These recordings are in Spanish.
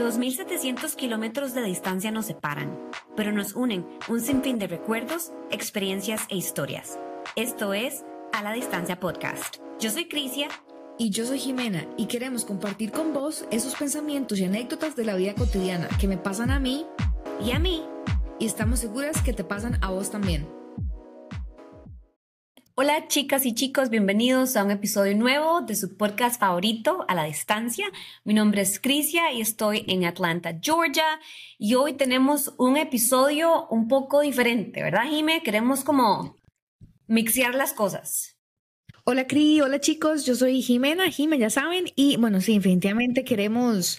2.700 kilómetros de distancia nos separan, pero nos unen un sinfín de recuerdos, experiencias e historias. Esto es A la Distancia Podcast. Yo soy Crisia. Y yo soy Jimena y queremos compartir con vos esos pensamientos y anécdotas de la vida cotidiana que me pasan a mí y a mí. Y estamos seguras que te pasan a vos también. Hola chicas y chicos, bienvenidos a un episodio nuevo de su podcast favorito a la distancia. Mi nombre es Crisia y estoy en Atlanta, Georgia. Y hoy tenemos un episodio un poco diferente, ¿verdad, Jime? Queremos como mixear las cosas. Hola Cri, hola chicos, yo soy Jimena, Jimena ya saben, y bueno, sí, definitivamente queremos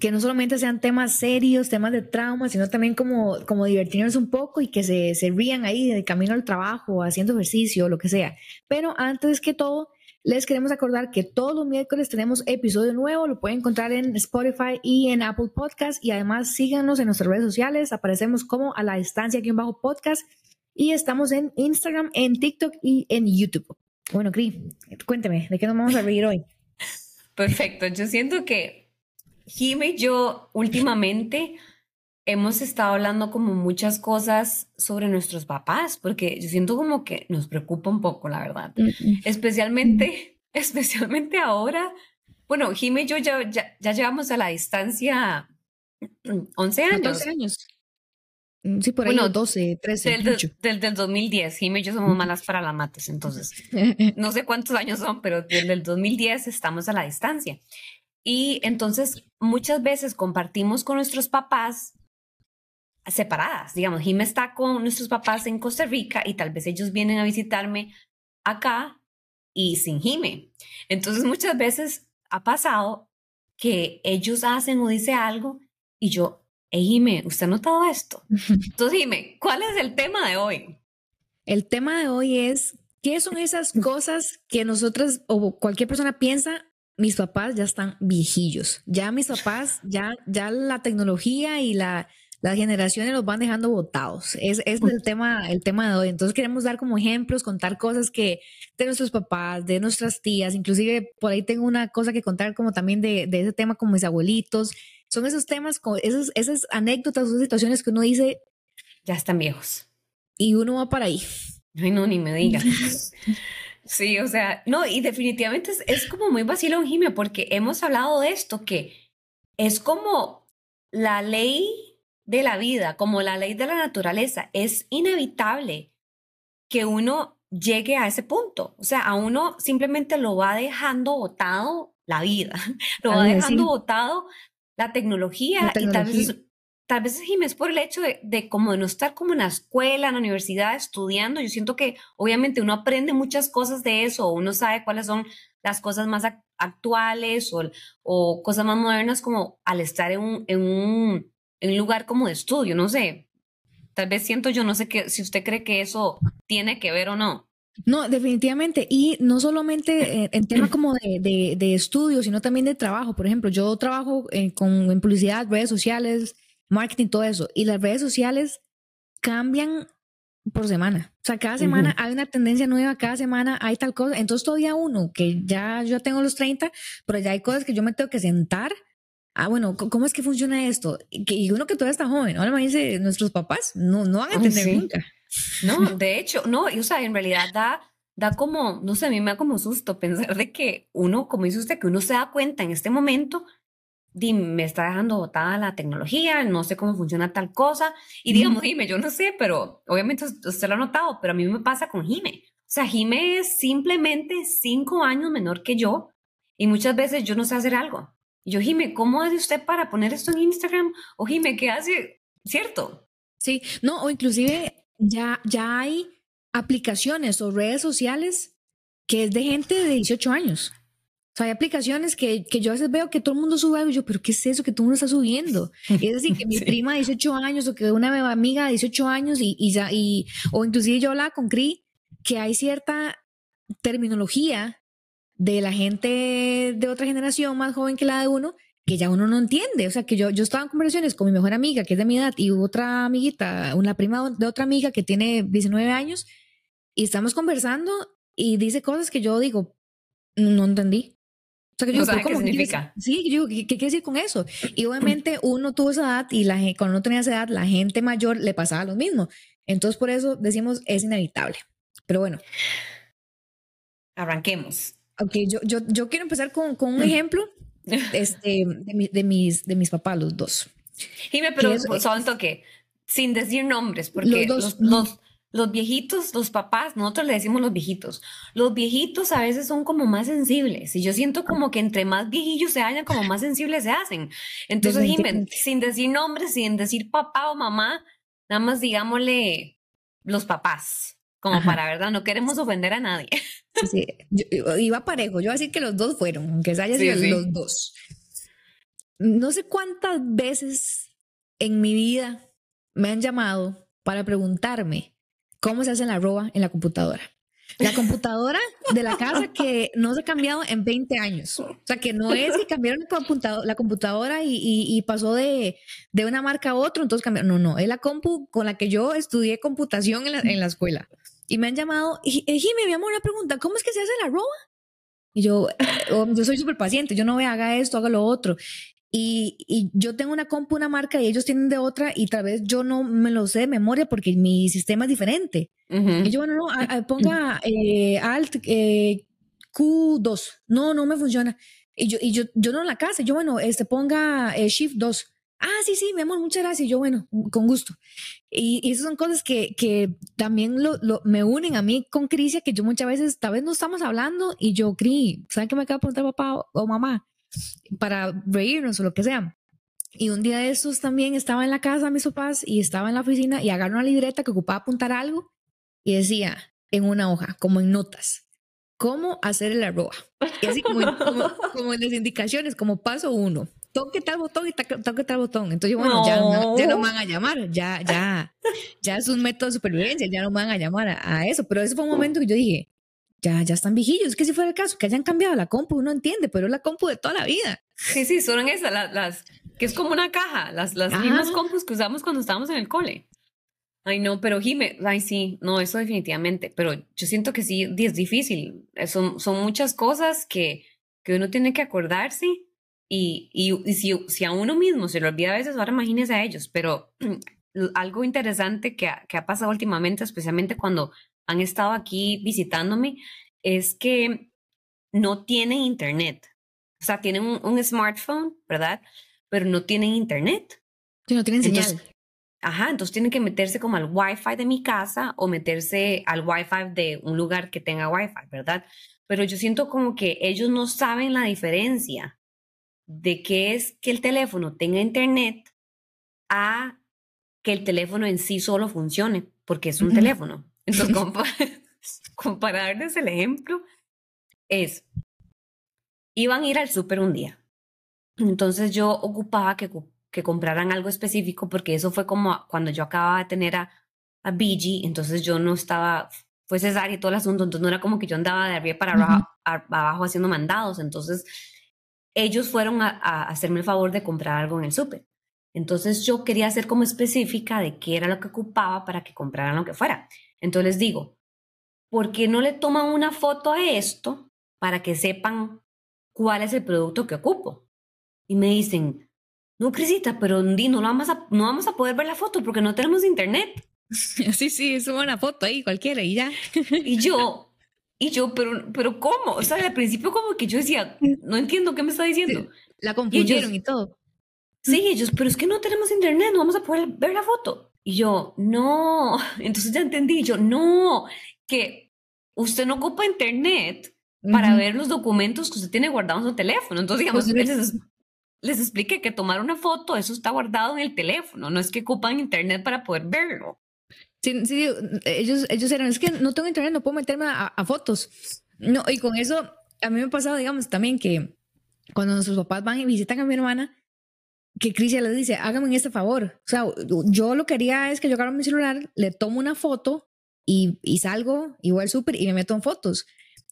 que no solamente sean temas serios, temas de trauma, sino también como, como divertirnos un poco y que se, se rían ahí de camino al trabajo, haciendo ejercicio, lo que sea. Pero antes que todo, les queremos acordar que todos los miércoles tenemos episodio nuevo, lo pueden encontrar en Spotify y en Apple Podcast. Y además síganos en nuestras redes sociales, aparecemos como a la distancia aquí en bajo podcast. Y estamos en Instagram, en TikTok y en YouTube. Bueno, Cris, cuénteme, ¿de qué nos vamos a reír hoy? Perfecto, yo siento que Jime y yo últimamente hemos estado hablando como muchas cosas sobre nuestros papás, porque yo siento como que nos preocupa un poco, la verdad. Especialmente, especialmente ahora. Bueno, Jime y yo ya, ya, ya, llevamos a la distancia 11 años. 12 años. Mm, sí, por ahí bueno, 12, 13. Del, del, 2010. Jimmy y yo somos malas para las mates, entonces no sé cuántos años son, pero desde el 2010 estamos a la distancia. Y entonces muchas veces compartimos con nuestros papás separadas. Digamos, Jimmy está con nuestros papás en Costa Rica y tal vez ellos vienen a visitarme acá y sin Jime. Entonces muchas veces ha pasado que ellos hacen o dice algo y yo, hey, Jime, ¿usted ha notado esto? Entonces, Jime, ¿cuál es el tema de hoy? El tema de hoy es, ¿qué son esas cosas que nosotros o cualquier persona piensa? Mis papás ya están viejillos. Ya mis papás, ya, ya la tecnología y la, las generaciones los van dejando botados. Es, es el, tema, el tema de hoy. Entonces queremos dar como ejemplos, contar cosas que de nuestros papás, de nuestras tías, inclusive por ahí tengo una cosa que contar como también de, de ese tema con mis abuelitos son esos temas, esos, esas anécdotas, esas situaciones que uno dice, ya están viejos. Y uno va para ahí. Ay, no, ni me digas. sí, o sea, no, y definitivamente es, es como muy vacilón, Jimmy, porque hemos hablado de esto, que es como la ley de la vida, como la ley de la naturaleza. Es inevitable que uno llegue a ese punto. O sea, a uno simplemente lo va dejando botado la vida, lo va dejando botado la tecnología, y tal vez, tal vez es por el hecho de, de, como de no estar como en la escuela, en la universidad estudiando. Yo siento que obviamente uno aprende muchas cosas de eso, uno sabe cuáles son las cosas más actuales o, o cosas más modernas como al estar en un, en un, en un lugar como de estudio, no sé. Tal vez siento yo, no sé qué, si usted cree que eso tiene que ver o no. No, definitivamente. Y no solamente en, tema como de, de, estudio, sino también de trabajo. Por ejemplo, yo trabajo en, con, en publicidad, redes sociales, marketing, todo eso. Y las redes sociales cambian por semana. O sea, cada semana hay una tendencia nueva, cada semana hay tal cosa. Entonces todavía uno, que ya yo tengo los 30, pero ya hay cosas que yo me tengo que sentar. Ah, bueno, ¿cómo es que funciona esto? Y uno que todavía está joven, ahora me dice nuestros papás, no, no van a entender nunca. No, de hecho, no, y, o sea, en realidad da, da como, no sé, a mí me da como susto pensar de que uno, como dice usted, que uno se da cuenta en este momento, me está dejando botada la tecnología, no sé cómo funciona tal cosa, y digamos, dime, yo no sé, pero obviamente usted lo ha notado, pero a mí me pasa con Jime. O sea, Jime es simplemente cinco años menor que yo, y muchas veces yo no sé hacer algo. Y yo, Jime, ¿cómo hace usted para poner esto en Instagram? O Jime, ¿qué hace? ¿Cierto? Sí, no, o inclusive ya, ya hay aplicaciones o redes sociales que es de gente de 18 años. O sea, hay aplicaciones que, que yo a veces veo que todo el mundo sube y yo, pero ¿qué es eso que todo el mundo está subiendo? Es decir, que mi prima de 18 años o que una amiga de 18 años y, y, y o inclusive yo hablaba con Cri, que hay cierta terminología de la gente de otra generación más joven que la de uno que ya uno no entiende. O sea, que yo, yo estaba en conversaciones con mi mejor amiga, que es de mi edad, y otra amiguita, una prima de otra amiga que tiene 19 años, y estamos conversando y dice cosas que yo digo, no entendí. O sea, que yo ¿qué significa? Sí, yo digo, ¿qué, quiere decir con eso? Y obviamente uno tuvo esa edad y la, cuando no tenía esa edad, la gente mayor le pasaba lo mismo. Entonces, por eso decimos, es inevitable. Pero bueno. Arranquemos. Ok, yo, yo, yo quiero empezar con, con un ejemplo este, de, de, mis, de mis papás, los dos. Dime, pero solo un toque, sin decir nombres, porque los, los, los, viejitos, los papás, nosotros le decimos los viejitos, los viejitos a veces son como más sensibles y yo siento como que entre más viejillos se hayan, como más sensibles se hacen. Entonces, dime, sin decir nombres, sin decir papá o mamá, nada más digámosle los papás, como para, ¿verdad? No queremos ofender a nadie. Sí, sí. iba parejo, yo voy a decir que los dos fueron, aunque se haya sido los dos. No sé cuántas veces en mi vida me han llamado para preguntarme cómo se hace la arroba en la computadora. La computadora de la casa que no se ha cambiado en 20 años. O sea, que no es que cambiaron la computadora y, pasó de, de, una marca a otra, entonces cambiaron. No, no, es la compu con la que yo estudié computación en la, en la escuela. Y me han llamado, y Jimmy, mi amor, una pregunta, ¿cómo es que se hace la arroba? Y yo, oh, yo soy súper paciente, yo no voy, haga esto, haga lo otro. Y, y, yo tengo una compu, una marca y ellos tienen de otra y tal vez yo no me lo sé de memoria porque mi sistema es diferente. Y yo, bueno, no, ponga eh, Alt eh, Q2. No, no me funciona. Y yo, y yo, yo no en la casa, yo, bueno, este, ponga eh, Shift 2. Ah, sí, sí, mi amor, muchas gracias. Yo, bueno, con gusto. Y, y esas son cosas que, que también lo, me unen a mí con Crisia, que yo muchas veces, tal vez no estamos hablando y yo, Cris, ¿saben qué me acaba de preguntar papá o mamá? para reírnos o lo que sea. Y un día de esos también estaba en la casa de mis papás y estaba en la oficina y agarró una libreta que ocupaba apuntar algo y decía en una hoja, como en notas, cómo hacer el arroba. Y así como, como, en las indicaciones, como paso uno, toque tal botón y toque tal botón. Entonces, bueno, ya, ya, no me van a llamar, ya, ya, ya es un método de supervivencia, ya no me van a llamar a, a eso. Pero ese fue un momento que yo dije, ya, ya están viejillos. Es que si fuera el caso, que hayan cambiado la compu, uno entiende, pero es la compu de toda la vida. Sí, sí, son esas, las, que es como una caja, las, las mismas compus que usamos cuando estábamos en el cole. Ay, no, pero Jime, ay, sí, no, eso definitivamente, pero yo siento que sí, es difícil. Son, son muchas cosas que, que uno tiene que acordarse y, y, si, si, a uno mismo se lo olvida a veces, ahora imagínese a ellos, pero algo interesante que que ha pasado últimamente, especialmente cuando han estado aquí visitándome es que no tienen internet. O sea, tienen un, smartphone, ¿verdad? Pero no tienen internet. Sí, no tienen señal. ajá, entonces tienen que meterse como al Wi-Fi de mi casa o meterse al Wi-Fi de un lugar que tenga Wi-Fi, ¿verdad? Pero yo siento como que ellos no saben la diferencia de qué es que el teléfono tenga internet a que el teléfono en sí solo funcione, porque es un teléfono. Entonces, como para, darles el ejemplo, es, iban a ir al súper un día. Entonces yo ocupaba que, que compraran algo específico porque eso fue como cuando yo acababa de tener a, a BG, entonces yo no estaba, fue cesárea y todo el asunto, entonces no era como que yo andaba de arriba para abajo, abajo haciendo mandados, entonces ellos fueron a, a, hacerme el favor de comprar algo en el súper. Entonces yo quería ser como específica de qué era lo que ocupaba para que compraran lo que fuera. Entonces les digo, ¿por qué no le toman una foto a esto para que sepan cuál es el producto que ocupo? Y me dicen, no, Crisita, pero no vamos, a, no vamos a poder ver la foto porque no tenemos internet. Sí, sí, es una foto ahí, cualquiera, y ya. Y yo, y yo, pero, pero ¿cómo? O sea, al principio como que yo decía, no entiendo qué me está diciendo. la confundieron y, todo. Sí, ellos, pero es que no tenemos internet, no vamos a poder ver la foto. Y yo, no, entonces ya entendí, yo, no, que usted no ocupa internet para ver los documentos que usted tiene guardados en su teléfono. Entonces, digamos, pues, les, les expliqué que tomar una foto, eso está guardado en el teléfono, no es que ocupan internet para poder verlo. Sí, sí ellos, ellos eran, es que no tengo internet, no puedo meterme a, a fotos. No, y con eso, a mí me ha pasado, digamos, también que cuando nuestros papás van y visitan a mi hermana, que Crisia le dice, hágame este favor. O sea, yo lo que haría es que yo agarro mi celular, le tomo una foto y, y salgo y voy al súper y me meto en fotos.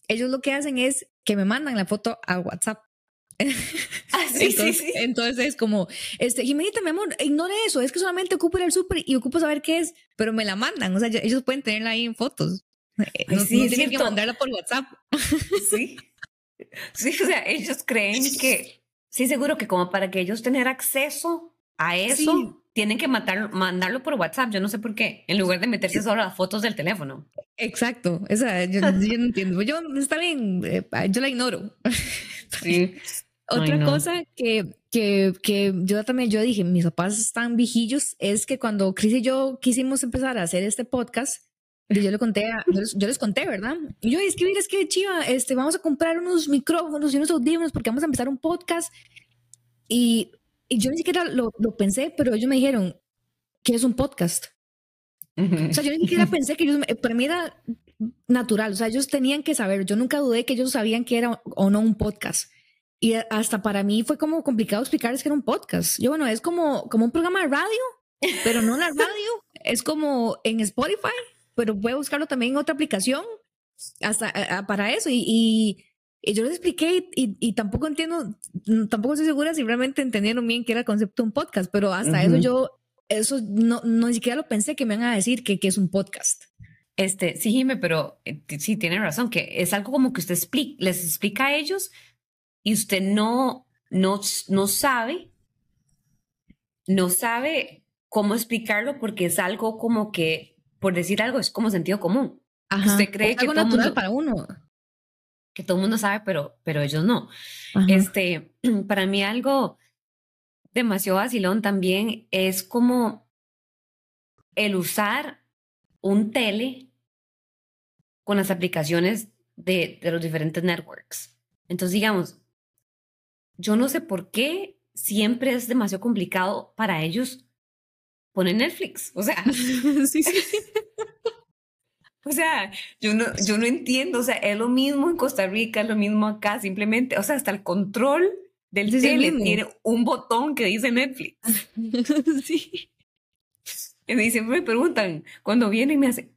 Ellos lo que hacen es que me mandan la foto a WhatsApp. Ah, sí, entonces, sí, sí. entonces es como, este, Jimenita, mi amor, ignore eso, es que solamente ocupo ir al súper y ocupo saber qué es, pero me la mandan, o sea, ellos pueden tenerla ahí en fotos. no, sí, no tienen que mandarla por WhatsApp. Sí. Sí, o sea, ellos creen que, sí, seguro que como para que ellos tener acceso a eso, tienen que matar, mandarlo por WhatsApp, yo no sé por qué, en lugar de meterse solo las fotos del teléfono. Exacto, esa, yo, yo no entiendo. Yo, está bien, eh, yo la ignoro. Sí. Otra cosa que, que, que, yo también, yo dije, mis papás están viejillos, es que cuando Chris y yo quisimos empezar a hacer este podcast, yo, le conté yo, les, conté, ¿verdad? Y yo, es que mira, es que chiva, este, vamos a comprar unos micrófonos y unos audífonos porque vamos a empezar un podcast. Y, y yo ni siquiera lo, lo, pensé, pero ellos me dijeron, ¿qué es un podcast? O sea, yo ni siquiera pensé que ellos, para mí era natural, o sea, ellos tenían que saber, yo nunca dudé que ellos sabían que era o no un podcast. Y hasta para mí fue como complicado explicarles que era un podcast. Yo, bueno, es como, como un programa de radio, pero no en la radio, es como en Spotify, pero puede buscarlo también en otra aplicación hasta para eso. Y, y, yo les expliqué y, tampoco entiendo, tampoco estoy segura si realmente entendieron bien que era el concepto de un podcast, pero hasta eso yo, eso no, no ni siquiera lo pensé que me van a decir que, que es un podcast. Este, sí, Jime, pero eh, sí tiene razón, que es algo como que usted explica, les explica a ellos y usted no, no, no sabe, no sabe cómo explicarlo porque es algo como que por decir algo, es como sentido común. Usted cree que todo mundo, para uno. Que todo el mundo sabe, pero, pero ellos no. Este, para mí algo demasiado vacilón también es como el usar un tele con las aplicaciones de, de los diferentes networks. Entonces, digamos, yo no sé por qué siempre es demasiado complicado para ellos pone Netflix. O sea, sí, sí. o sea, yo no, yo no entiendo. O sea, es lo mismo en Costa Rica, es lo mismo acá, simplemente, o sea, hasta el control del tele tiene un botón que dice Netflix. sí. Y siempre me preguntan, cuando vienen me hacen,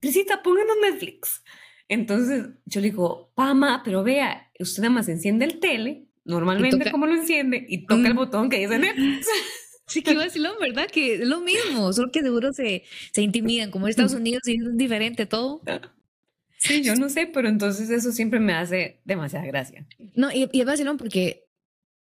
Crisita, pónganos Netflix. Entonces yo le digo, Pama, pero vea, usted nada más enciende el tele, normalmente como lo enciende, y toca el botón que dice Netflix. Sí, que iba a decirlo, ¿verdad? Que es lo mismo, solo que seguro se, se intimidan, como en Estados Unidos y es diferente todo. Sí, yo no sé, pero entonces eso siempre me hace demasiada gracia. No, y, y es vacilón porque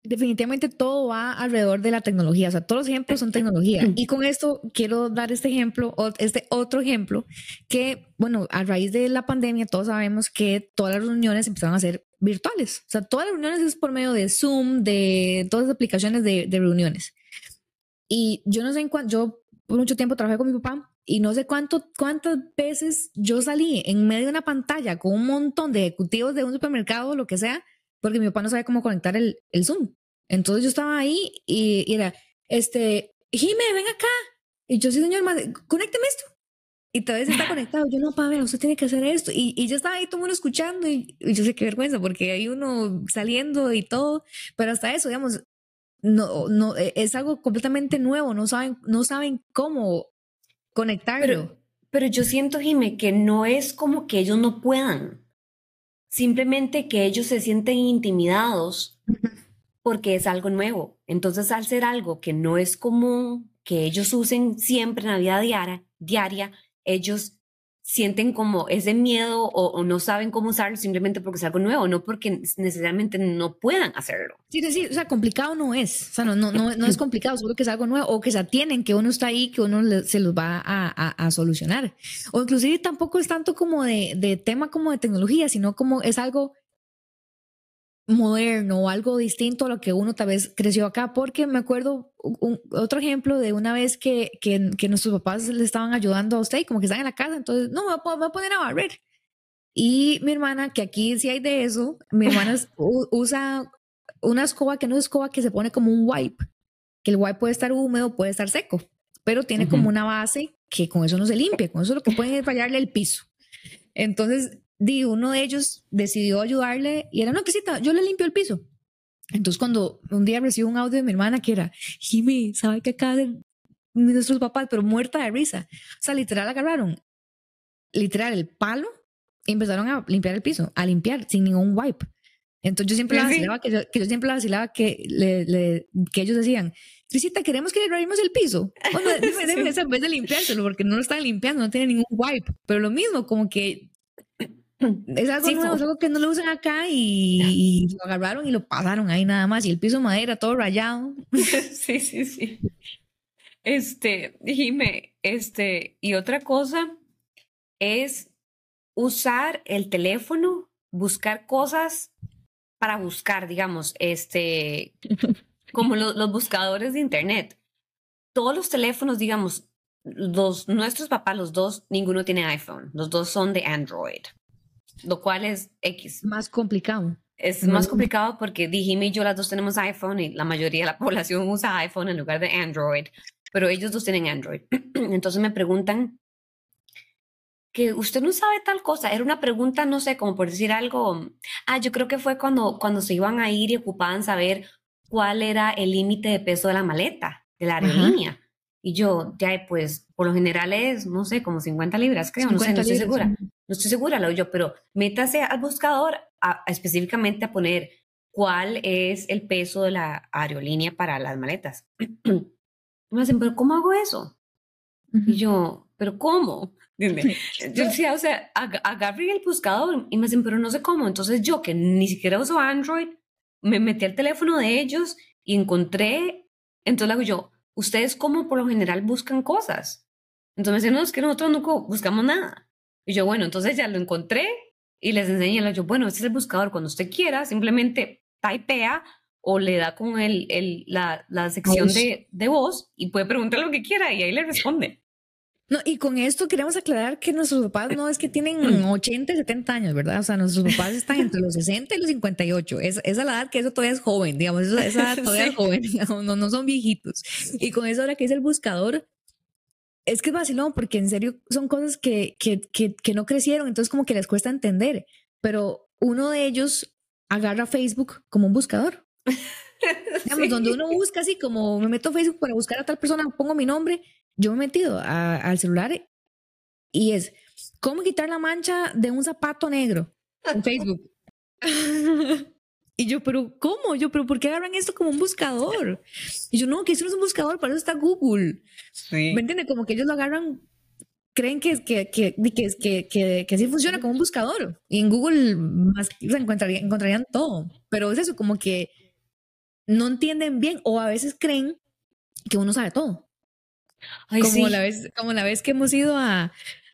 definitivamente todo va alrededor de la tecnología, o sea, todos los ejemplos son tecnología. Y con esto quiero dar este ejemplo, este otro ejemplo, que, bueno, a raíz de la pandemia todos sabemos que todas las reuniones empezaron a ser virtuales. O sea, todas las reuniones es por medio de Zoom, de todas las aplicaciones de, de reuniones. Y yo no sé en cuánto, yo por mucho tiempo trabajé con mi papá y no sé cuánto, cuántas veces yo salí en medio de una pantalla con un montón de ejecutivos de un supermercado o lo que sea, porque mi papá no sabía cómo conectar el, el Zoom. Entonces yo estaba ahí y, era, este, Jime, ven acá. Y yo, sí, señor, conécteme esto. Y todavía se está conectado. Yo, no, ver usted tiene que hacer esto. Y, y yo estaba ahí todo el mundo escuchando y, y, yo sé qué vergüenza porque hay uno saliendo y todo. Pero hasta eso, digamos, no, no, e, es algo completamente nuevo, no saben, no saben cómo conectarlo. Pero, pero yo siento, Jime, que no es como que ellos no puedan, simplemente que ellos se sienten intimidados porque es algo nuevo. Entonces, al ser algo que no es común, que ellos usen siempre en la vida diaria, diaria ellos sienten como ese miedo o, no saben cómo usarlo simplemente porque es algo nuevo, no porque necesariamente no puedan hacerlo. Sí, sí, o sea, complicado no es, o sea, no, no, no, no es complicado, solo que es algo nuevo o que se atienen, que uno está ahí, que uno se los va a, a, solucionar. O inclusive tampoco es tanto como de, de tema como de tecnología, sino como es algo moderno o algo distinto a lo que uno tal vez creció acá, porque me acuerdo un, otro ejemplo de una vez que, que, que, nuestros papás le estaban ayudando a usted, como que están en la casa, entonces, no, me voy, a, poner a barrer. Y mi hermana, que aquí sí hay de eso, mi hermana usa una escoba que no es escoba, que se pone como un wipe, que el wipe puede estar húmedo, puede estar seco, pero tiene como una base que con eso no se limpia, con eso lo que pueden es fallarle el piso. Entonces, di, uno de ellos decidió ayudarle y era, no, quisita, yo le limpio el piso. Entonces, cuando un día recibo un audio de mi hermana que era, Jimmy, ¿sabe que acá de nuestros papás, pero muerta de risa? O sea, literal agarraron, literal, el palo y empezaron a limpiar el piso, a limpiar sin ningún wipe. Entonces yo siempre la vacilaba, que yo, siempre la vacilaba que, le, que ellos decían, Crisita, queremos que le el piso. Bueno, déjeme, en vez de limpiárselo, porque no lo están limpiando, no tiene ningún wipe. Pero lo mismo, como que Es algo nuevo, es algo que no lo usan acá y, lo agarraron y lo pasaron ahí nada más. Y el piso de madera todo rayado. Sí, sí, sí. Este, dime, este, y otra cosa es usar el teléfono, buscar cosas para buscar, digamos, este, como los buscadores de internet. Todos los teléfonos, digamos, los, nuestros papás, los dos, ninguno tiene iPhone, los dos son de Android, lo cual es X. Más complicado. Es más complicado porque dijime y yo las dos tenemos iPhone y la mayoría de la población usa iPhone en lugar de Android, pero ellos dos tienen Android. Entonces me preguntan que usted no sabe tal cosa. Era una pregunta, no sé, como por decir algo. Ah, yo creo que fue cuando, cuando se iban a ir y ocupaban saber cuál era el límite de peso de la maleta, de la aerolínea. Y yo, ya, pues, por lo general es, no sé, como 50 libras, creo, no sé, no estoy segura. No estoy segura, lo yo, pero métase al buscador específicamente a poner cuál es el peso de la aerolínea para las maletas. me dicen, pero ¿cómo hago eso? Y yo, ¿pero cómo? Dime. Yo decía, o sea, agarré el buscador y me dicen, pero no sé cómo. Entonces yo, que ni siquiera uso Android, me metí al teléfono de ellos y encontré, entonces le hago yo, ustedes como por lo general buscan cosas. Entonces me dicen, no, es que nosotros nunca buscamos nada. Y yo, bueno, entonces ya lo encontré y les enseñé, yo, bueno, este es el buscador, cuando usted quiera, simplemente typea o le da con el, el la, la, sección de, de, voz y puede preguntar lo que quiera y ahí le responde. No, y con esto queremos aclarar que nuestros papás no es que tienen 80 y 70 años, ¿verdad? O sea, nuestros papás están entre los 60 y los 58. Es, esa la edad que eso todavía es joven, digamos, esa, edad todavía es joven, no, no son viejitos. Y con eso ahora que es el buscador, es que es vacilón porque en serio son cosas que, que, que, que no crecieron, entonces como que les cuesta entender. Pero uno de ellos agarra Facebook como un buscador. Digamos, donde uno busca así como me meto a Facebook para buscar a tal persona, pongo mi nombre yo me he metido al celular y es, ¿cómo quitar la mancha de un zapato negro en Facebook? y yo, pero ¿cómo? Yo, pero ¿por qué agarran esto como un buscador? Y yo, no, que eso no es un buscador, para eso está Google. ¿Me entiendes? Como que ellos lo agarran creen que, que, que, que, que, que, así funciona como un buscador. Y en Google más, encontrarían, encontrarían todo. Pero es eso, como que no entienden bien o a veces creen que uno sabe todo como, la vez, como la vez que hemos ido a...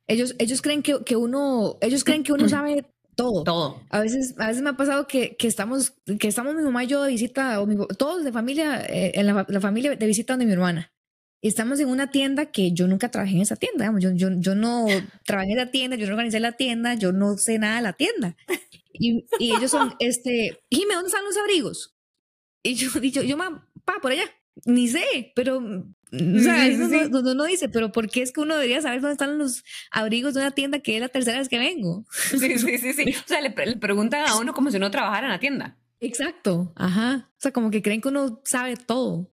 Ellos, ellos creen que, que uno, ellos creen que uno sabe todo. Todo. A veces, a veces me ha pasado que, que estamos, que estamos mi mamá y yo de visita, o todos de familia, eh, en la, la, familia de visita donde mi hermana. Y estamos en una tienda que yo nunca trabajé en esa tienda. Yo, yo, yo no trabajé en la tienda, yo no organicé la tienda, yo no sé nada de la tienda. Y, y ellos son, este, Jime, ¿dónde están los abrigos? Y yo, y yo, yo, mamá, pa, por allá. Ni sé, pero o sea, uno, dice, pero ¿por qué es que uno debería saber dónde están los abrigos de una tienda que es la tercera vez que vengo? Sí, sí, sí, sí. O sea, le, preguntan a uno como si uno trabajara en la tienda. Exacto, ajá. O sea, como que creen que uno sabe todo.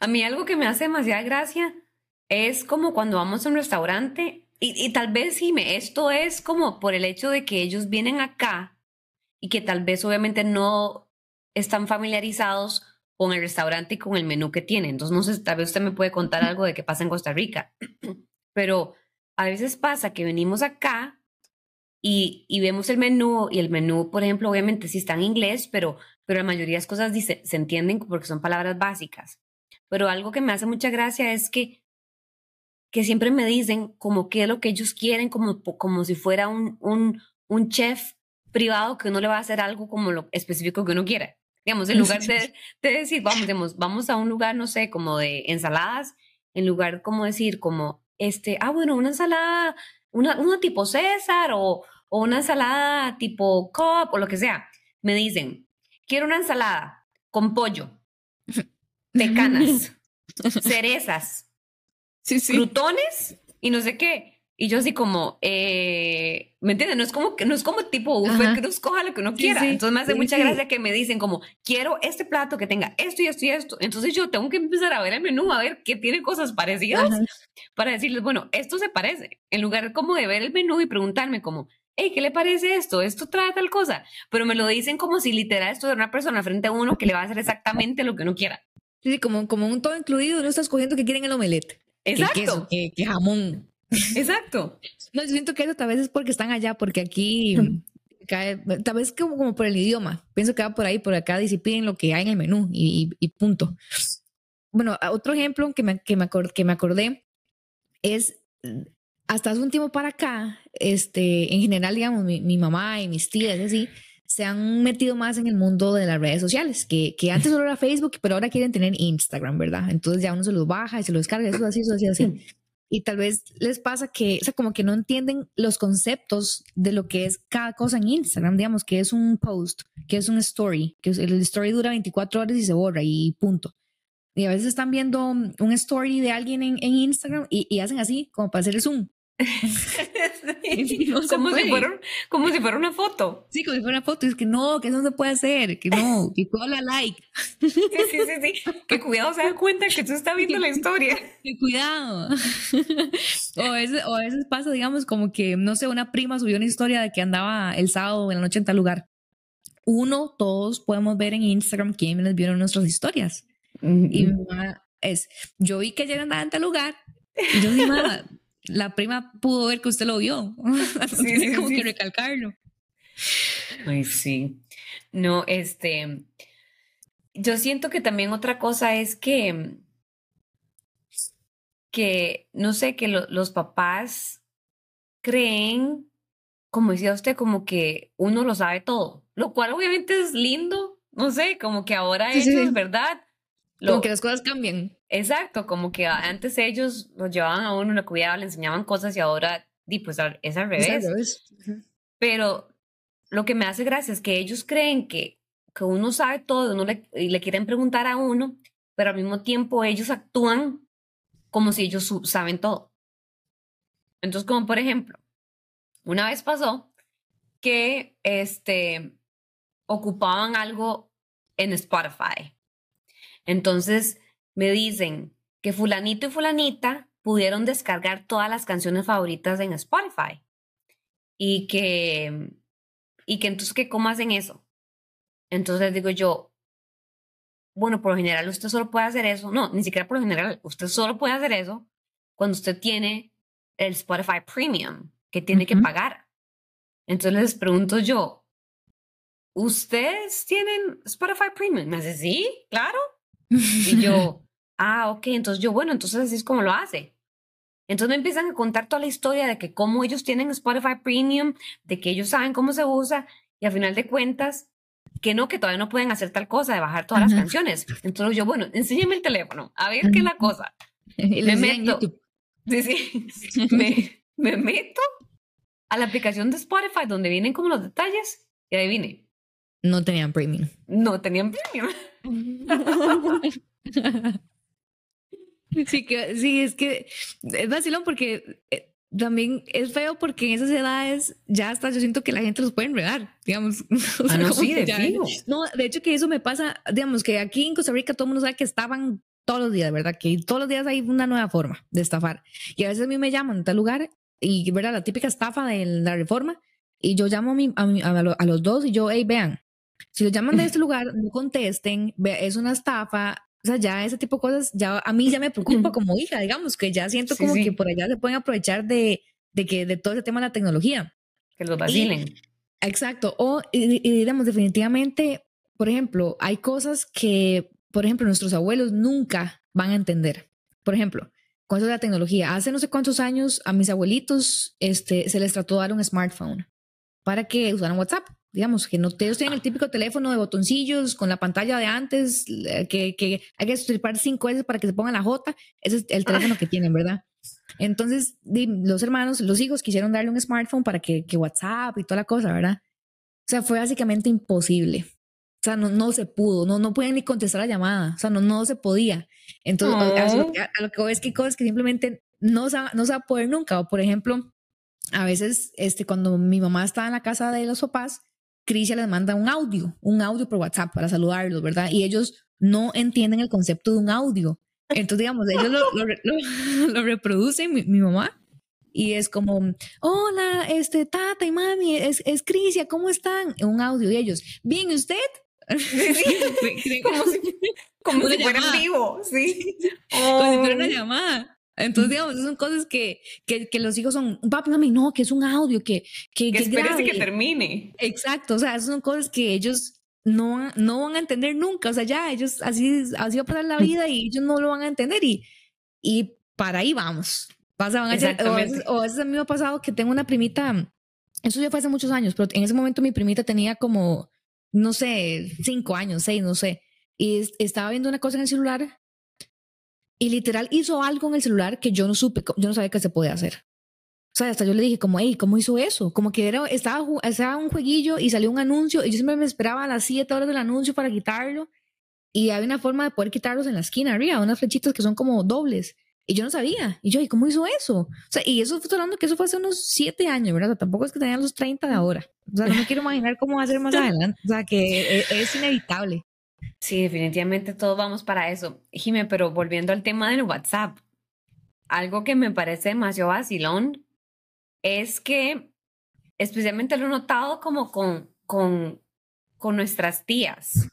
A mí algo que me hace demasiada gracia es como cuando vamos a un restaurante y, y tal vez sí, me, esto es como por el hecho de que ellos vienen acá y que tal vez obviamente no están familiarizados con el restaurante y con el menú que tiene. Entonces, no sé, tal vez usted me puede contar algo de qué pasa en Costa Rica, pero a veces pasa que venimos acá y, y, vemos el menú y el menú, por ejemplo, obviamente sí está en inglés, pero, pero la mayoría de las cosas dice, se entienden porque son palabras básicas. Pero algo que me hace mucha gracia es que, que siempre me dicen como qué es lo que ellos quieren, como, como si fuera un, un, un chef privado que uno le va a hacer algo como lo específico que uno quiera. Digamos, en lugar de, de decir, vamos, digamos, vamos a un lugar, no sé, como de ensaladas, en lugar como decir, como, este, ah, bueno, una ensalada, una, una tipo César o, o una ensalada tipo Cobb o lo que sea. Me dicen, quiero una ensalada con pollo, pecanas, cerezas, sí, y no sé qué. Y yo así como, eh, ¿me entiendes? No es como que no es como tipo buffet que uno escoja lo que uno quiera. Entonces me hace mucha gracia que me dicen como, quiero este plato que tenga esto y esto y esto. Entonces yo tengo que empezar a ver el menú, a ver qué tiene cosas parecidas para decirles, bueno, esto se parece. En lugar como de ver el menú y preguntarme como, hey, ¿qué le parece esto? Esto trae tal cosa. Pero me lo dicen como si literal esto de una persona frente a uno que le va a hacer exactamente lo que uno quiera. Sí, como, como un todo incluido, no está escogiendo que quieren el omelette. Exacto. Que queso, que jamón Exacto. No, yo siento que eso tal vez es porque están allá, porque aquí cae, tal vez como, como por el idioma. Pienso que va por ahí, por acá, piden lo que hay en el menú y, punto. Bueno, otro ejemplo que me, que me, que me acordé es hasta hace un tiempo para acá, este, en general, digamos, mi, mi mamá y mis tías, así, se han metido más en el mundo de las redes sociales, que, que antes solo era Facebook, pero ahora quieren tener Instagram, ¿verdad? Entonces ya uno se los baja y se los descarga, eso así, eso así, así. Y tal vez les pasa que, o sea, como que no entienden los conceptos de lo que es cada cosa en Instagram, digamos, que es un post, que es un story, que el story dura 24 horas y se borra y punto. Y a veces están viendo un story de alguien en, en Instagram y, y, hacen así, como para hacer zoom. como, si fuera, como si fuera una foto. Sí, como si fuera una foto. Es que no, que eso no se puede hacer, que no, que la like. Sí, sí, sí, sí. Que cuidado se da cuenta que tú estás viendo la historia. Que cuidado. o, a veces, o a veces pasa, digamos, como que, no sé, una prima subió una historia de que andaba el sábado en la noche en tal lugar. Uno, todos podemos ver en Instagram quiénes vieron nuestras historias. Y mi mamá es, yo vi que ayer andaba en tal lugar. Y yo dije, la prima pudo ver que usted lo vio. sí, tiene como que recalcarlo. Ay, sí. No, este. Yo siento que también otra cosa es que. Que, no sé, que los papás creen, como decía usted, como que uno lo sabe todo, lo cual obviamente es lindo, no sé, como que ahora eso es como que las cosas cambian. Exacto, como que antes ellos los llevaban a uno, le cuidaban, le enseñaban cosas y ahora, di, pues es al revés. Pero lo que me hace gracia es que ellos creen que, que uno sabe todo uno le, y le quieren preguntar a uno, pero al mismo tiempo ellos actúan como si ellos saben todo. Entonces, como por ejemplo, una vez pasó que este, ocupaban algo en Spotify entonces me dicen que fulanito y fulanita pudieron descargar todas las canciones favoritas en Spotify y que, y que entonces que cómo hacen eso. Entonces digo yo, bueno, por lo general usted solo puede hacer eso, no, ni siquiera por lo general, usted solo puede hacer eso cuando usted tiene el Spotify Premium que tiene que pagar. Entonces les pregunto yo, ¿ustedes tienen Spotify Premium? Me dice, sí, claro. Y yo, ah, ok, entonces yo, bueno, entonces así es como lo hace. Entonces me empiezan a contar toda la historia de que cómo ellos tienen Spotify Premium, de que ellos saben cómo se usa y al final de cuentas que no, que todavía no pueden hacer tal cosa de bajar todas las canciones. Entonces yo, bueno, enséñame el teléfono, a ver qué es la cosa. me meto. Sí, sí. me, me meto a la aplicación de Spotify donde vienen como los detalles y ahí vine. No tenían premium. No tenían premium. sí, que, sí, es que es vacilón porque eh, también es feo porque en esas edades ya hasta yo siento que la gente los puede enredar, digamos. ah, no, sí, de No, de hecho que eso me pasa, digamos que aquí en Costa Rica todo el mundo sabe que estaban todos los días, ¿verdad? Que todos los días hay una nueva forma de estafar. Y a veces a mí me llaman en tal lugar y, ¿verdad? La típica estafa de la reforma. Y yo llamo a, mi, a, a, los dos y yo, hey, vean, si lo llaman de este lugar, no contesten, es una estafa, o sea, ya ese tipo de cosas, ya a mí ya me preocupa como hija, digamos, que ya siento como que por allá se pueden aprovechar de, de, que, de todo ese tema de la tecnología. Que los vacilen. exacto, o y, digamos, definitivamente, por ejemplo, hay cosas que, por ejemplo, nuestros abuelos nunca van a entender. Por ejemplo, con eso de la tecnología, hace no sé cuántos años a mis abuelitos este, se les trató de dar un smartphone para que usaran WhatsApp digamos, que no ellos tienen el típico teléfono de botoncillos con la pantalla de antes, que, que hay que stripar cinco veces para que se ponga la J, ese es el teléfono que tienen, ¿verdad? Entonces, los hermanos, los hijos quisieron darle un smartphone para que, que WhatsApp y toda la cosa, ¿verdad? O sea, fue básicamente imposible. O sea, no, no se pudo, no, no pueden ni contestar la llamada, o sea, no, no se podía. Entonces, a, lo que, a, lo que voy es que hay cosas que simplemente no se, no se va a poder nunca. O, por ejemplo, a veces, este, cuando mi mamá estaba en la casa de los papás, Crisia les manda un audio, un audio por WhatsApp para saludarlos, ¿verdad? Y ellos no entienden el concepto de un audio. Entonces, digamos, ellos lo, lo, reproducen, mi, mamá, y es como, hola, este, tata y mami, es, es Crisia, ¿cómo están? Un audio, y ellos, bien, ¿usted? como si, como si fuera vivo, sí. Como si fuera una llamada. Entonces, digamos, son cosas que, que, que los hijos son, papi, mami, no, que es un audio, que... Que, que, que que termine. Exacto, o sea, son cosas que ellos no, no van a entender nunca, o sea, ya ellos así, así va a pasar la vida y ellos no lo van a entender y, y para ahí vamos. Pasa, van a o, a veces, o, a veces, a mí me ha pasado que tengo una primita, eso ya fue hace muchos años, pero en ese momento mi primita tenía como, no sé, cinco años, seis, no sé, y estaba viendo una cosa en el celular y literal hizo algo en el celular que yo no supe, yo no sabía que se podía hacer. O sea, hasta yo le dije como, hey, ¿cómo hizo eso? Como que era, estaba, estaba un jueguillo y salió un anuncio y yo siempre me esperaba a las 7 horas del anuncio para quitarlo y había una forma de poder quitarlos en la esquina arriba, unas flechitas que son como dobles. Y yo no sabía. Y yo, ¿y cómo hizo eso? O sea, y eso fue hablando que eso fue hace unos 7 años, ¿verdad? O sea, tampoco es que tenían los 30 de ahora. O sea, no me quiero imaginar cómo va a ser más adelante. O sea, que es, es inevitable. Sí, definitivamente todos vamos para eso. Jime, pero volviendo al tema del WhatsApp, algo que me parece demasiado vacilón es que, especialmente lo he notado como con, con, con nuestras tías,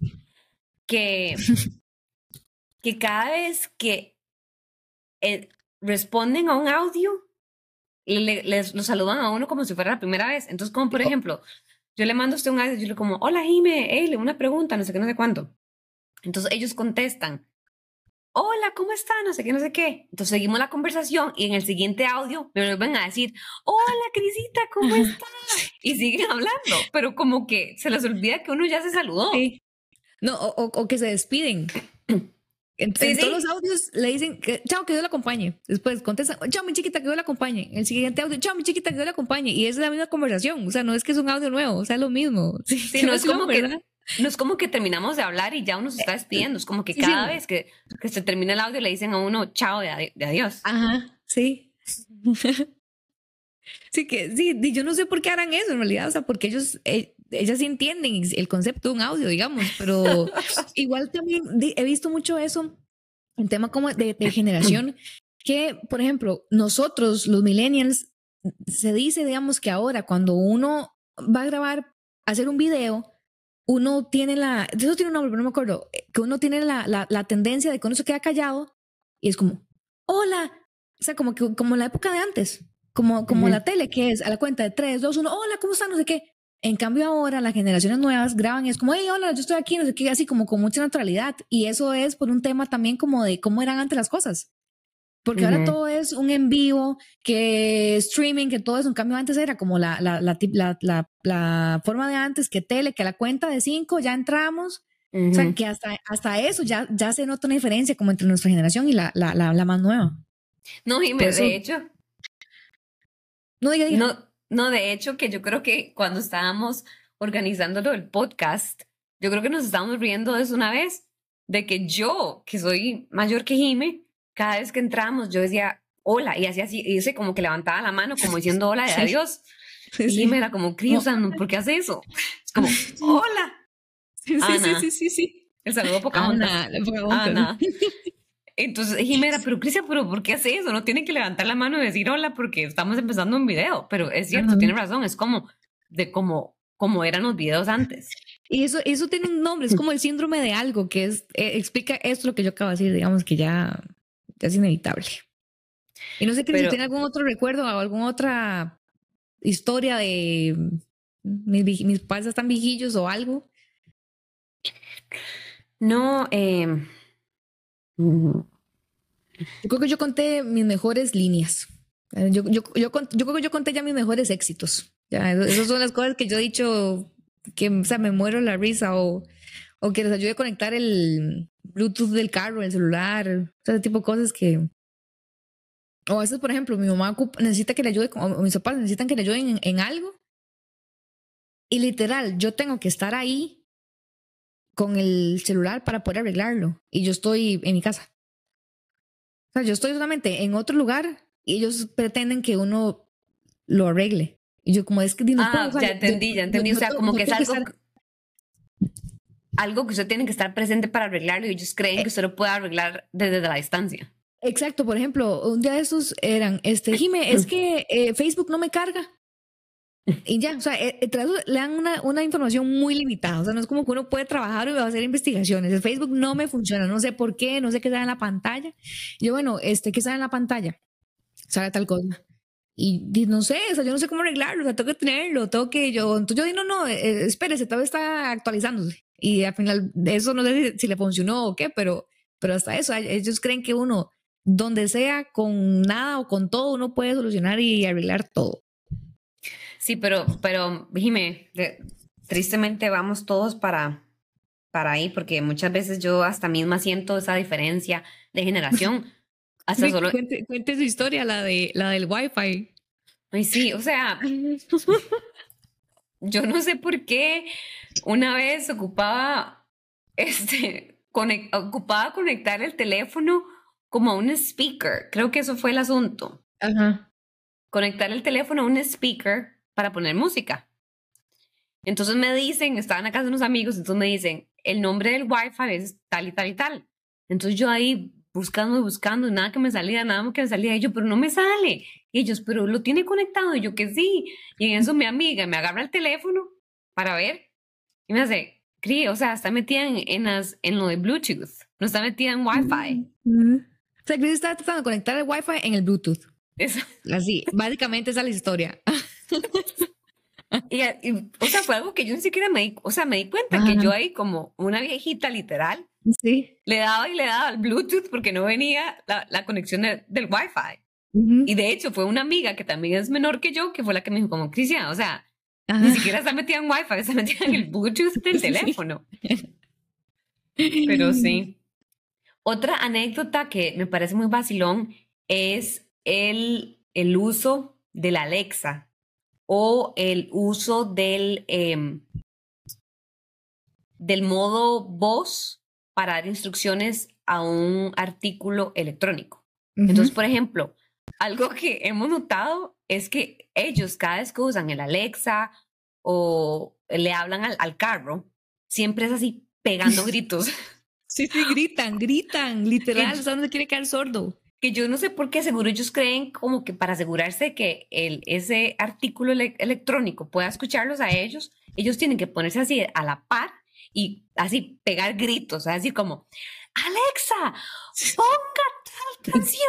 que, que cada vez que eh, responden a un audio, le, les lo saludan a uno como si fuera la primera vez. Entonces, como por ejemplo, yo le mando a usted un audio, yo le como, hola Jime, hey, una pregunta, no sé qué, no sé cuánto. Entonces ellos contestan, hola, ¿cómo está? No sé qué, no sé qué. Entonces seguimos la conversación y en el siguiente audio me vuelven a decir, hola, Crisita, ¿cómo estás? Y siguen hablando, pero como que se les olvida que uno ya se saludó. No, o, que se despiden. En, todos los audios le dicen, que, chao, que Dios la acompañe. Después contestan, chao, mi chiquita, que Dios la acompañe. El siguiente audio, chao, mi chiquita, que Dios la acompañe. Y es la misma conversación. O sea, no es que es un audio nuevo, o sea, es lo mismo. Sí, no, es como que no es como que terminamos de hablar y ya uno se está despidiendo, es como que cada vez que, que, se termina el audio le dicen a uno chao de, de adiós. Ajá, sí. sí, que sí, yo no sé por qué harán eso en realidad, o sea, porque ellos, eh, ellas entienden el concepto de un audio, digamos, pero igual también he visto mucho eso en tema como de, de generación, que, por ejemplo, nosotros, los millennials, se dice, digamos, que ahora cuando uno va a grabar, hacer un video, uno tiene la, eso tiene un nombre, pero no me acuerdo, eh, que uno tiene la, la, la, tendencia de que uno se queda callado y es como, hola, o sea, como que como la época de antes, como, como la tele, que es a la cuenta de 3, 2, 1, hola, ¿cómo están? No sé qué. En cambio ahora las generaciones nuevas graban y es como, hey, hola, yo estoy aquí, no sé qué, así como con mucha naturalidad. Y eso es por un tema también como de cómo eran antes las cosas. Porque ahora todo es un en vivo, que streaming, que todo es un cambio. Antes era como la, la, la, la, forma de antes, que tele, que la cuenta de cinco ya entramos. O sea, que hasta, hasta eso ya, ya se nota una diferencia como entre nuestra generación y la, la, la, más nueva. No, Jiménez, de hecho. No, diga, diga. No, no, de hecho, que yo creo que cuando estábamos organizándolo el podcast, yo creo que nos estábamos riendo de eso una vez, de que yo, que soy mayor que Jime, cada vez que entramos yo decía hola y hacía así, y dice como que levantaba la mano como diciendo hola de adiós. Y me era como, Cris, ¿por qué hace eso? Es como, hola. Sí, sí, sí, sí, El saludo poca Ana, Ana. Entonces Jimena, pero Cristian, pero ¿por qué hace eso? No tiene que levantar la mano y decir hola porque estamos empezando un video. Pero es cierto, tiene razón, es como de como, como eran los videos antes. Y eso, eso tiene un nombre, es como el síndrome de algo, que es, eh, explica esto lo que yo acabo de decir, digamos que ya es inevitable. Y no sé si tiene algún otro recuerdo o alguna otra historia de mis, mis padres están viejillos o algo. No, eh, yo creo que yo conté mis mejores líneas. Yo, yo, yo, yo, creo que yo conté ya mis mejores éxitos. Ya, esas son las cosas que yo he dicho que o sea, me muero la risa o, o que les ayude a conectar el, Bluetooth del carro, el celular, ese tipo de cosas que... O a veces, por ejemplo, mi mamá necesita que le ayude, o mis papás necesitan que le ayuden en, algo. Y literal, yo tengo que estar ahí con el celular para poder arreglarlo. Y yo estoy en mi casa. O sea, yo estoy solamente en otro lugar y ellos pretenden que uno lo arregle. Y yo como es que... ah, ya entendí, ya entendí. o sea, como que es algo algo que usted tiene que estar presente para arreglarlo y ellos creen que usted lo puede arreglar desde la distancia. Exacto, por ejemplo, un día de esos eran, este, Jime, es que eh, Facebook no me carga. Y ya, o sea, eh, eh, le dan una, una información muy limitada. O sea, no es como que uno puede trabajar y va a hacer investigaciones. El Facebook no me funciona, no sé por qué, no sé qué sale en la pantalla. Yo, bueno, este, ¿qué sale en la pantalla? Sale tal cosa. Y, y no sé, o sea, yo no sé cómo arreglarlo, o sea, tengo que tenerlo, tengo que yo. Entonces yo digo, no, no, eh, espérese, todavía está actualizándose. Y al final, eso no sé si, si le funcionó o qué, pero, pero hasta eso, ellos creen que uno, donde sea, con nada o con todo, uno puede solucionar y arreglar todo. Sí, pero, pero, Jime, tristemente vamos todos para, para ahí, porque muchas veces yo hasta misma siento esa diferencia de generación. Hasta solo... cuente, cuente, su historia, la, de, la del Wi-Fi. Ay, sí, o sea, yo no sé por qué una vez ocupaba, este, ocupaba conectar el teléfono como a un speaker. Creo que eso fue el asunto. Ajá. Conectar el teléfono a un speaker para poner música. Entonces me dicen, estaban acá de unos amigos, entonces me dicen, el nombre del Wi-Fi es tal y tal y tal. Entonces yo ahí buscando y buscando, y nada que me salía, nada que me salía, y yo, pero no me sale. Y ellos, pero lo tiene conectado, y yo que sí. Y en eso mi amiga me agarra el teléfono para ver, y me hace, crío, o sea, está metida en, en, las, en lo de Bluetooth, no está metida en Wi-Fi. O sea, Cris está tratando de conectar el Wi-Fi en el Bluetooth. Eso. Así, básicamente esa es la historia. y, o sea, fue algo que yo ni siquiera me di, o sea, me di cuenta que yo ahí como una viejita literal, sí. le daba y le daba al Bluetooth porque no venía la, la conexión del Wi-Fi. Y de hecho fue una amiga que también es menor que yo, que fue la que me dijo como, Cristian, o sea, ni siquiera está metida en Wi-Fi, está metida en el Bluetooth del teléfono. Pero sí. Otra anécdota que me parece muy vacilón es el, el uso de la Alexa o el uso del, em, del modo voz para dar instrucciones a un artículo electrónico. Entonces, por ejemplo, algo que hemos notado es que ellos cada vez que usan el Alexa o le hablan al, carro, siempre es así pegando gritos. Sí, sí, gritan, gritan, literal, o sea, no se quiere quedar sordo que yo no sé por qué seguro ellos creen como que para asegurarse que el, ese artículo electrónico pueda escucharlos a ellos, ellos tienen que ponerse así a la par y así pegar gritos, así como, Alexa, ponga tal canción,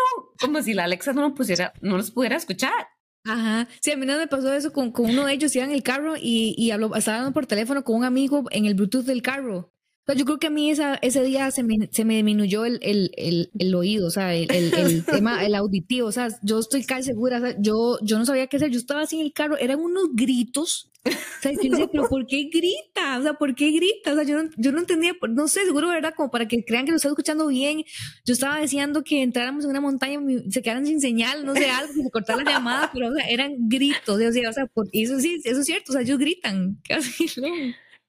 como si la Alexa no, lo pusiera, no los pudiera escuchar. Aja, sí, a mí no me pasó eso con, con uno de ellos, iba en el carro y, y habló, estaba hablando por teléfono con un amigo en el Bluetooth del carro yo creo que a mí esa, ese día se me, se me disminuyó el, el, el, el, oído, o sea, el, el, tema, el auditivo, o sea, yo estoy casi segura, yo, yo no sabía qué hacer, yo estaba así en el carro, eran unos gritos, o sea, yo decía, pero ¿por qué grita? O sea, ¿por qué grita? O sea, yo no, yo no entendía, no sé, seguro, ¿verdad? Como para que crean que lo estoy escuchando bien, yo estaba deseando que entráramos en una montaña, se quedaran sin señal, no sé, algo, se cortara la llamada, pero o sea, eran gritos, o sea, o sea por, eso sí, eso es cierto, o sea, ellos gritan, casi, ¿no?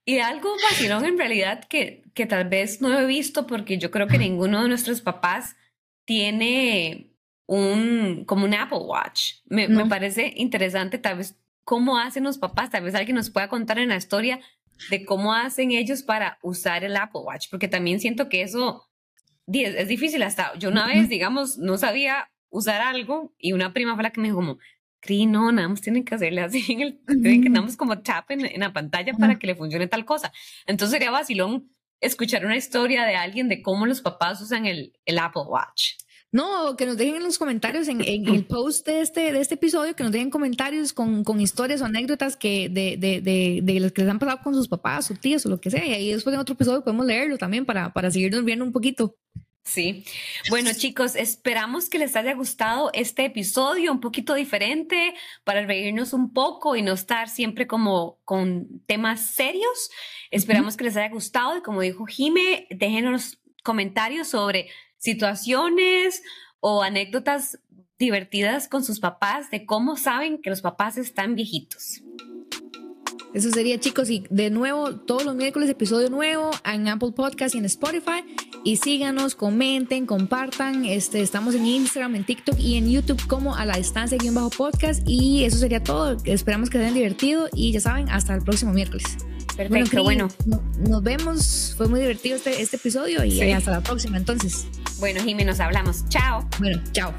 Y algo vacilón en realidad que, que tal vez no he visto porque yo creo que ninguno de nuestros papás tiene un como un Apple Watch. Me, me, parece interesante tal vez cómo hacen los papás, tal vez alguien nos pueda contar en la historia de cómo hacen ellos para usar el Apple Watch, porque también siento que eso es, difícil hasta yo una vez, digamos, no sabía usar algo y una prima fue la que me dijo como, no, nada más tienen que hacerle así, en el, tienen que damos como tap en, la pantalla para que le funcione tal cosa. Entonces sería vacilón escuchar una historia de alguien de cómo los papás usan el, el Apple Watch. No, que nos dejen en los comentarios, en, el post de este, de este episodio, que nos dejen comentarios con, con historias o anécdotas que de, de, de, de los que les han pasado con sus papás, sus tíos o lo que sea. Y ahí después en otro episodio podemos leerlo también para, para seguirnos viendo un poquito. Sí. Bueno, chicos, esperamos que les haya gustado este episodio un poquito diferente para reírnos un poco y no estar siempre como con temas serios. Esperamos que les haya gustado y como dijo Jime, déjenos comentarios sobre situaciones o anécdotas divertidas con sus papás de cómo saben que los papás están viejitos. Eso sería, chicos. Y de nuevo, todos los miércoles, episodio nuevo en Apple Podcast y en Spotify. Y síganos, comenten, compartan. Este, estamos en Instagram, en TikTok y en YouTube como a la distancia guion bajo podcast. Y eso sería todo. Esperamos que se hayan divertido. Y ya saben, hasta el próximo miércoles. Perfecto, bueno. Nos vemos. Fue muy divertido este, este episodio y hasta la próxima entonces. Bueno, Jimmy, nos hablamos. Chao. Bueno, chao.